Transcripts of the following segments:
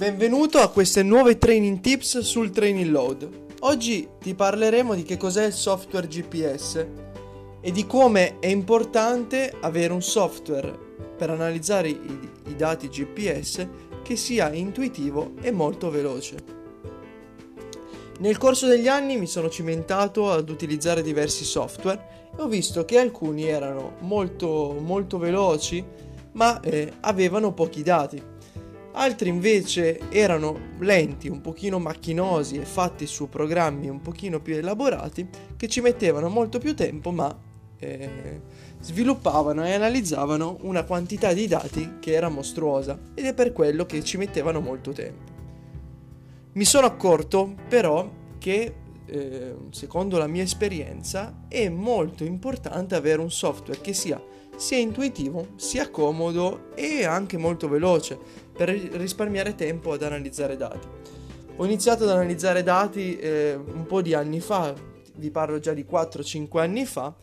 Benvenuto a queste nuove training tips sul training load. Oggi ti parleremo di che cos'è il software GPS e di come è importante avere un software per analizzare i, i dati GPS che sia intuitivo e molto veloce. Nel corso degli anni mi sono cimentato ad utilizzare diversi software e ho visto che alcuni erano molto molto veloci ma eh, avevano pochi dati. Altri invece erano lenti, un pochino macchinosi e fatti su programmi un pochino più elaborati che ci mettevano molto più tempo ma eh, sviluppavano e analizzavano una quantità di dati che era mostruosa ed è per quello che ci mettevano molto tempo. Mi sono accorto però che eh, secondo la mia esperienza è molto importante avere un software che sia sia intuitivo, sia comodo e anche molto veloce per risparmiare tempo ad analizzare dati. Ho iniziato ad analizzare dati eh, un po' di anni fa, vi parlo già di 4-5 anni fa,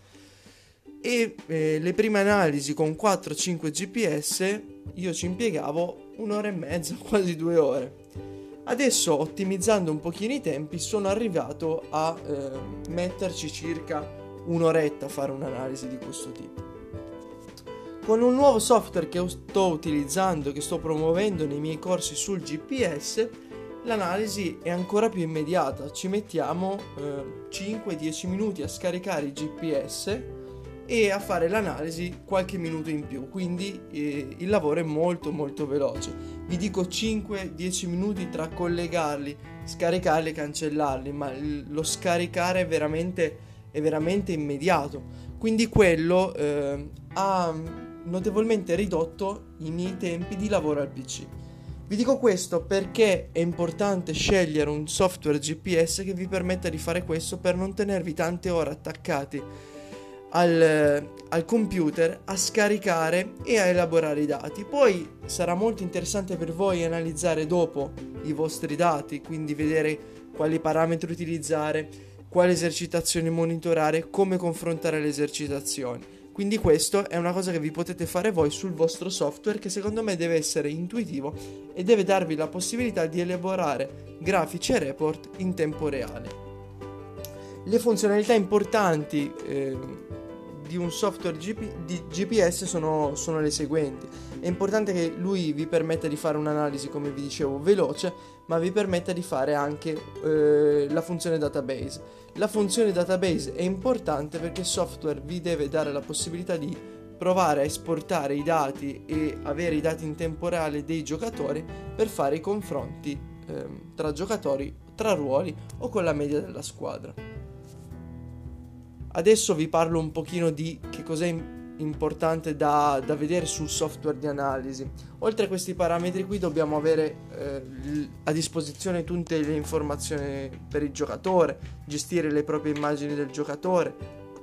e eh, le prime analisi con 4-5 GPS io ci impiegavo un'ora e mezza, quasi due ore. Adesso ottimizzando un pochino i tempi sono arrivato a eh, metterci circa un'oretta a fare un'analisi di questo tipo. Con un nuovo software che sto utilizzando, che sto promuovendo nei miei corsi sul GPS, l'analisi è ancora più immediata. Ci mettiamo eh, 5-10 minuti a scaricare il GPS e a fare l'analisi qualche minuto in più, quindi eh, il lavoro è molto molto veloce. Vi dico 5-10 minuti tra collegarli, scaricarli e cancellarli, ma lo scaricare è veramente, è veramente immediato. Quindi quello eh, ha notevolmente ridotto i miei tempi di lavoro al PC. Vi dico questo perché è importante scegliere un software GPS che vi permetta di fare questo per non tenervi tante ore attaccati al, al, computer a scaricare e a elaborare i dati. Poi sarà molto interessante per voi analizzare dopo i vostri dati, quindi vedere quali parametri utilizzare, quali esercitazioni monitorare, come confrontare le esercitazioni. Quindi questo è una cosa che vi potete fare voi sul vostro software che secondo me deve essere intuitivo e deve darvi la possibilità di elaborare grafici e report in tempo reale. Le funzionalità importanti eh, di un software GP, di GPS sono, sono, le seguenti. È importante che lui vi permetta di fare un'analisi, come vi dicevo, veloce, ma vi permetta di fare anche eh, la funzione database. La funzione database è importante perché il software vi deve dare la possibilità di provare a esportare i dati e avere i dati in tempo reale dei giocatori per fare i confronti eh, tra giocatori, tra ruoli o con la media della squadra. Adesso vi parlo un pochino di che cos'è importante da, da, vedere sul software di analisi. Oltre a questi parametri qui dobbiamo avere eh, a disposizione tutte le informazioni per il giocatore, gestire le proprie immagini del giocatore,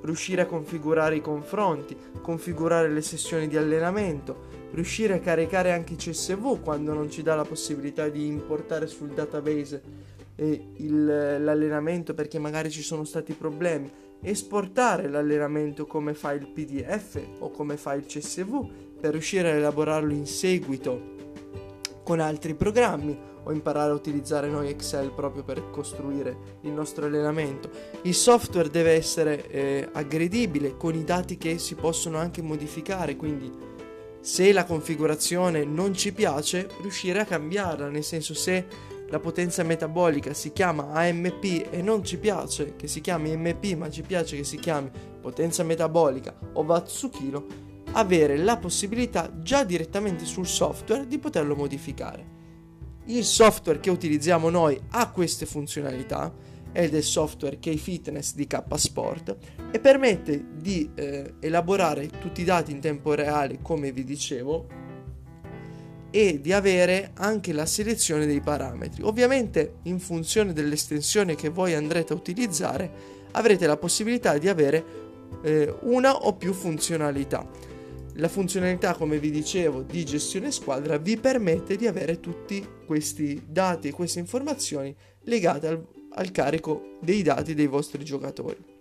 riuscire a configurare i confronti, configurare le sessioni di allenamento, riuscire a caricare anche CSV quando non ci dà la possibilità di importare sul database il, l'allenamento perché magari ci sono stati problemi esportare l'allenamento come file PDF o come file CSV per riuscire a elaborarlo in seguito con altri programmi o imparare a utilizzare noi Excel proprio per costruire il nostro allenamento. Il software deve essere eh, aggredibile con i dati che si possono anche modificare, quindi se la configurazione non ci piace, riuscire a cambiarla, nel senso se la potenza metabolica si chiama AMP e non ci piace che si chiami MP ma ci piace che si chiami potenza metabolica o watt su chilo, avere la possibilità già direttamente sul software di poterlo modificare. Il software che utilizziamo noi ha queste funzionalità, è del software K-Fitness di K Sport e permette di eh, elaborare tutti i dati in tempo reale come vi dicevo e di avere anche la selezione dei parametri. Ovviamente in funzione dell'estensione che voi andrete a utilizzare avrete la possibilità di avere eh, una o più funzionalità. La funzionalità, come vi dicevo, di gestione squadra vi permette di avere tutti questi dati e queste informazioni legate al, al carico dei dati dei vostri giocatori.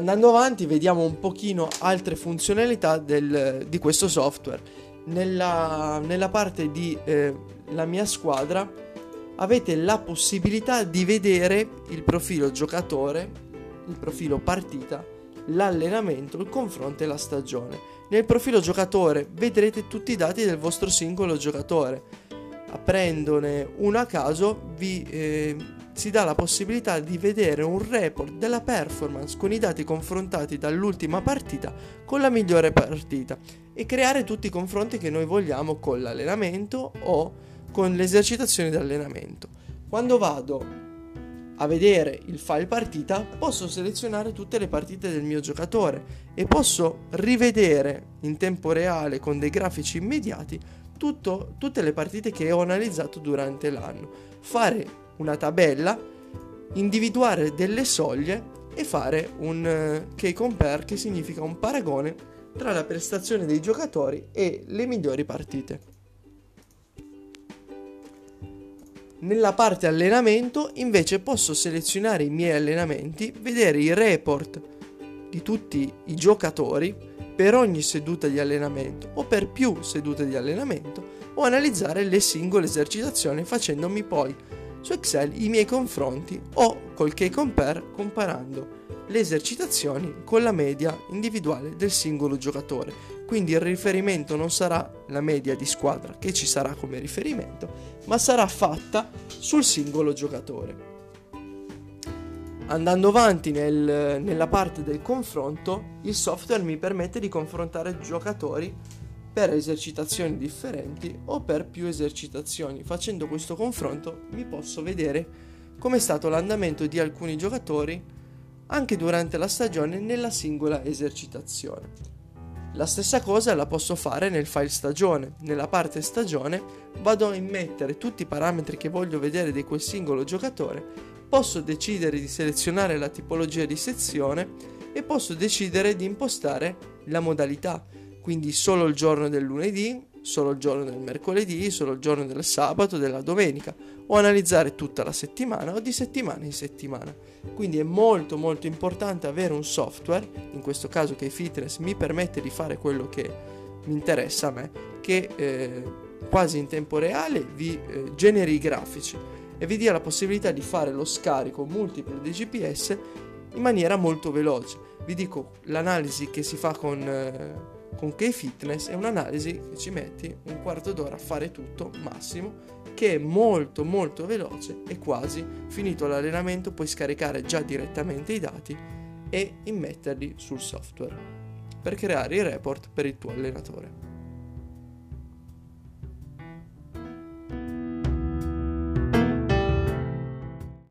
Andando avanti vediamo un pochino altre funzionalità del, di questo software. nella, nella parte di eh, la mia squadra avete la possibilità di vedere il profilo giocatore, il profilo partita, l'allenamento, il confronto e la stagione. Nel profilo giocatore vedrete tutti i dati del vostro singolo giocatore. Aprendone uno a caso vi eh, si dà la possibilità di vedere un report della performance con i dati confrontati dall'ultima partita con la migliore partita e creare tutti i confronti che noi vogliamo con l'allenamento o con le esercitazioni di allenamento. Quando vado a vedere il file partita, posso selezionare tutte le partite del mio giocatore e posso rivedere in tempo reale con dei grafici immediati tutto, tutte le partite che ho analizzato durante l'anno. Fare una tabella, individuare delle soglie e fare un key compare che significa un paragone tra la prestazione dei giocatori e le migliori partite. Nella parte allenamento invece posso selezionare i miei allenamenti, vedere i report di tutti i giocatori per ogni seduta di allenamento o per più sedute di allenamento o analizzare le singole esercitazioni facendomi poi su Excel i miei confronti o col key compare comparando le esercitazioni con la media individuale del singolo giocatore. Quindi il riferimento non sarà la media di squadra che ci sarà come riferimento, ma sarà fatta sul singolo giocatore. Andando avanti nel, nella parte del confronto, il software mi permette di confrontare giocatori per esercitazioni differenti o per più esercitazioni. Facendo questo confronto mi posso vedere come è stato l'andamento di alcuni giocatori anche durante la stagione nella singola esercitazione. La stessa cosa la posso fare nel file stagione. Nella parte stagione vado a immettere tutti i parametri che voglio vedere di quel singolo giocatore, posso decidere di selezionare la tipologia di sezione e posso decidere di impostare la modalità, quindi solo il giorno del lunedì, solo il giorno del mercoledì, solo il giorno del sabato, della domenica, o analizzare tutta la settimana o di settimana in settimana. Quindi è molto molto importante avere un software, in questo caso che Fitness mi permette di fare quello che mi interessa a me, che eh, quasi in tempo reale vi eh, generi i grafici e vi dia la possibilità di fare lo scarico multiplo di GPS in maniera molto veloce. Vi dico l'analisi che si fa con... Eh, con K-Fitness è un'analisi che ci metti un quarto d'ora a fare tutto massimo che è molto molto veloce e quasi finito l'allenamento puoi scaricare già direttamente i dati e immetterli sul software per creare i report per il tuo allenatore.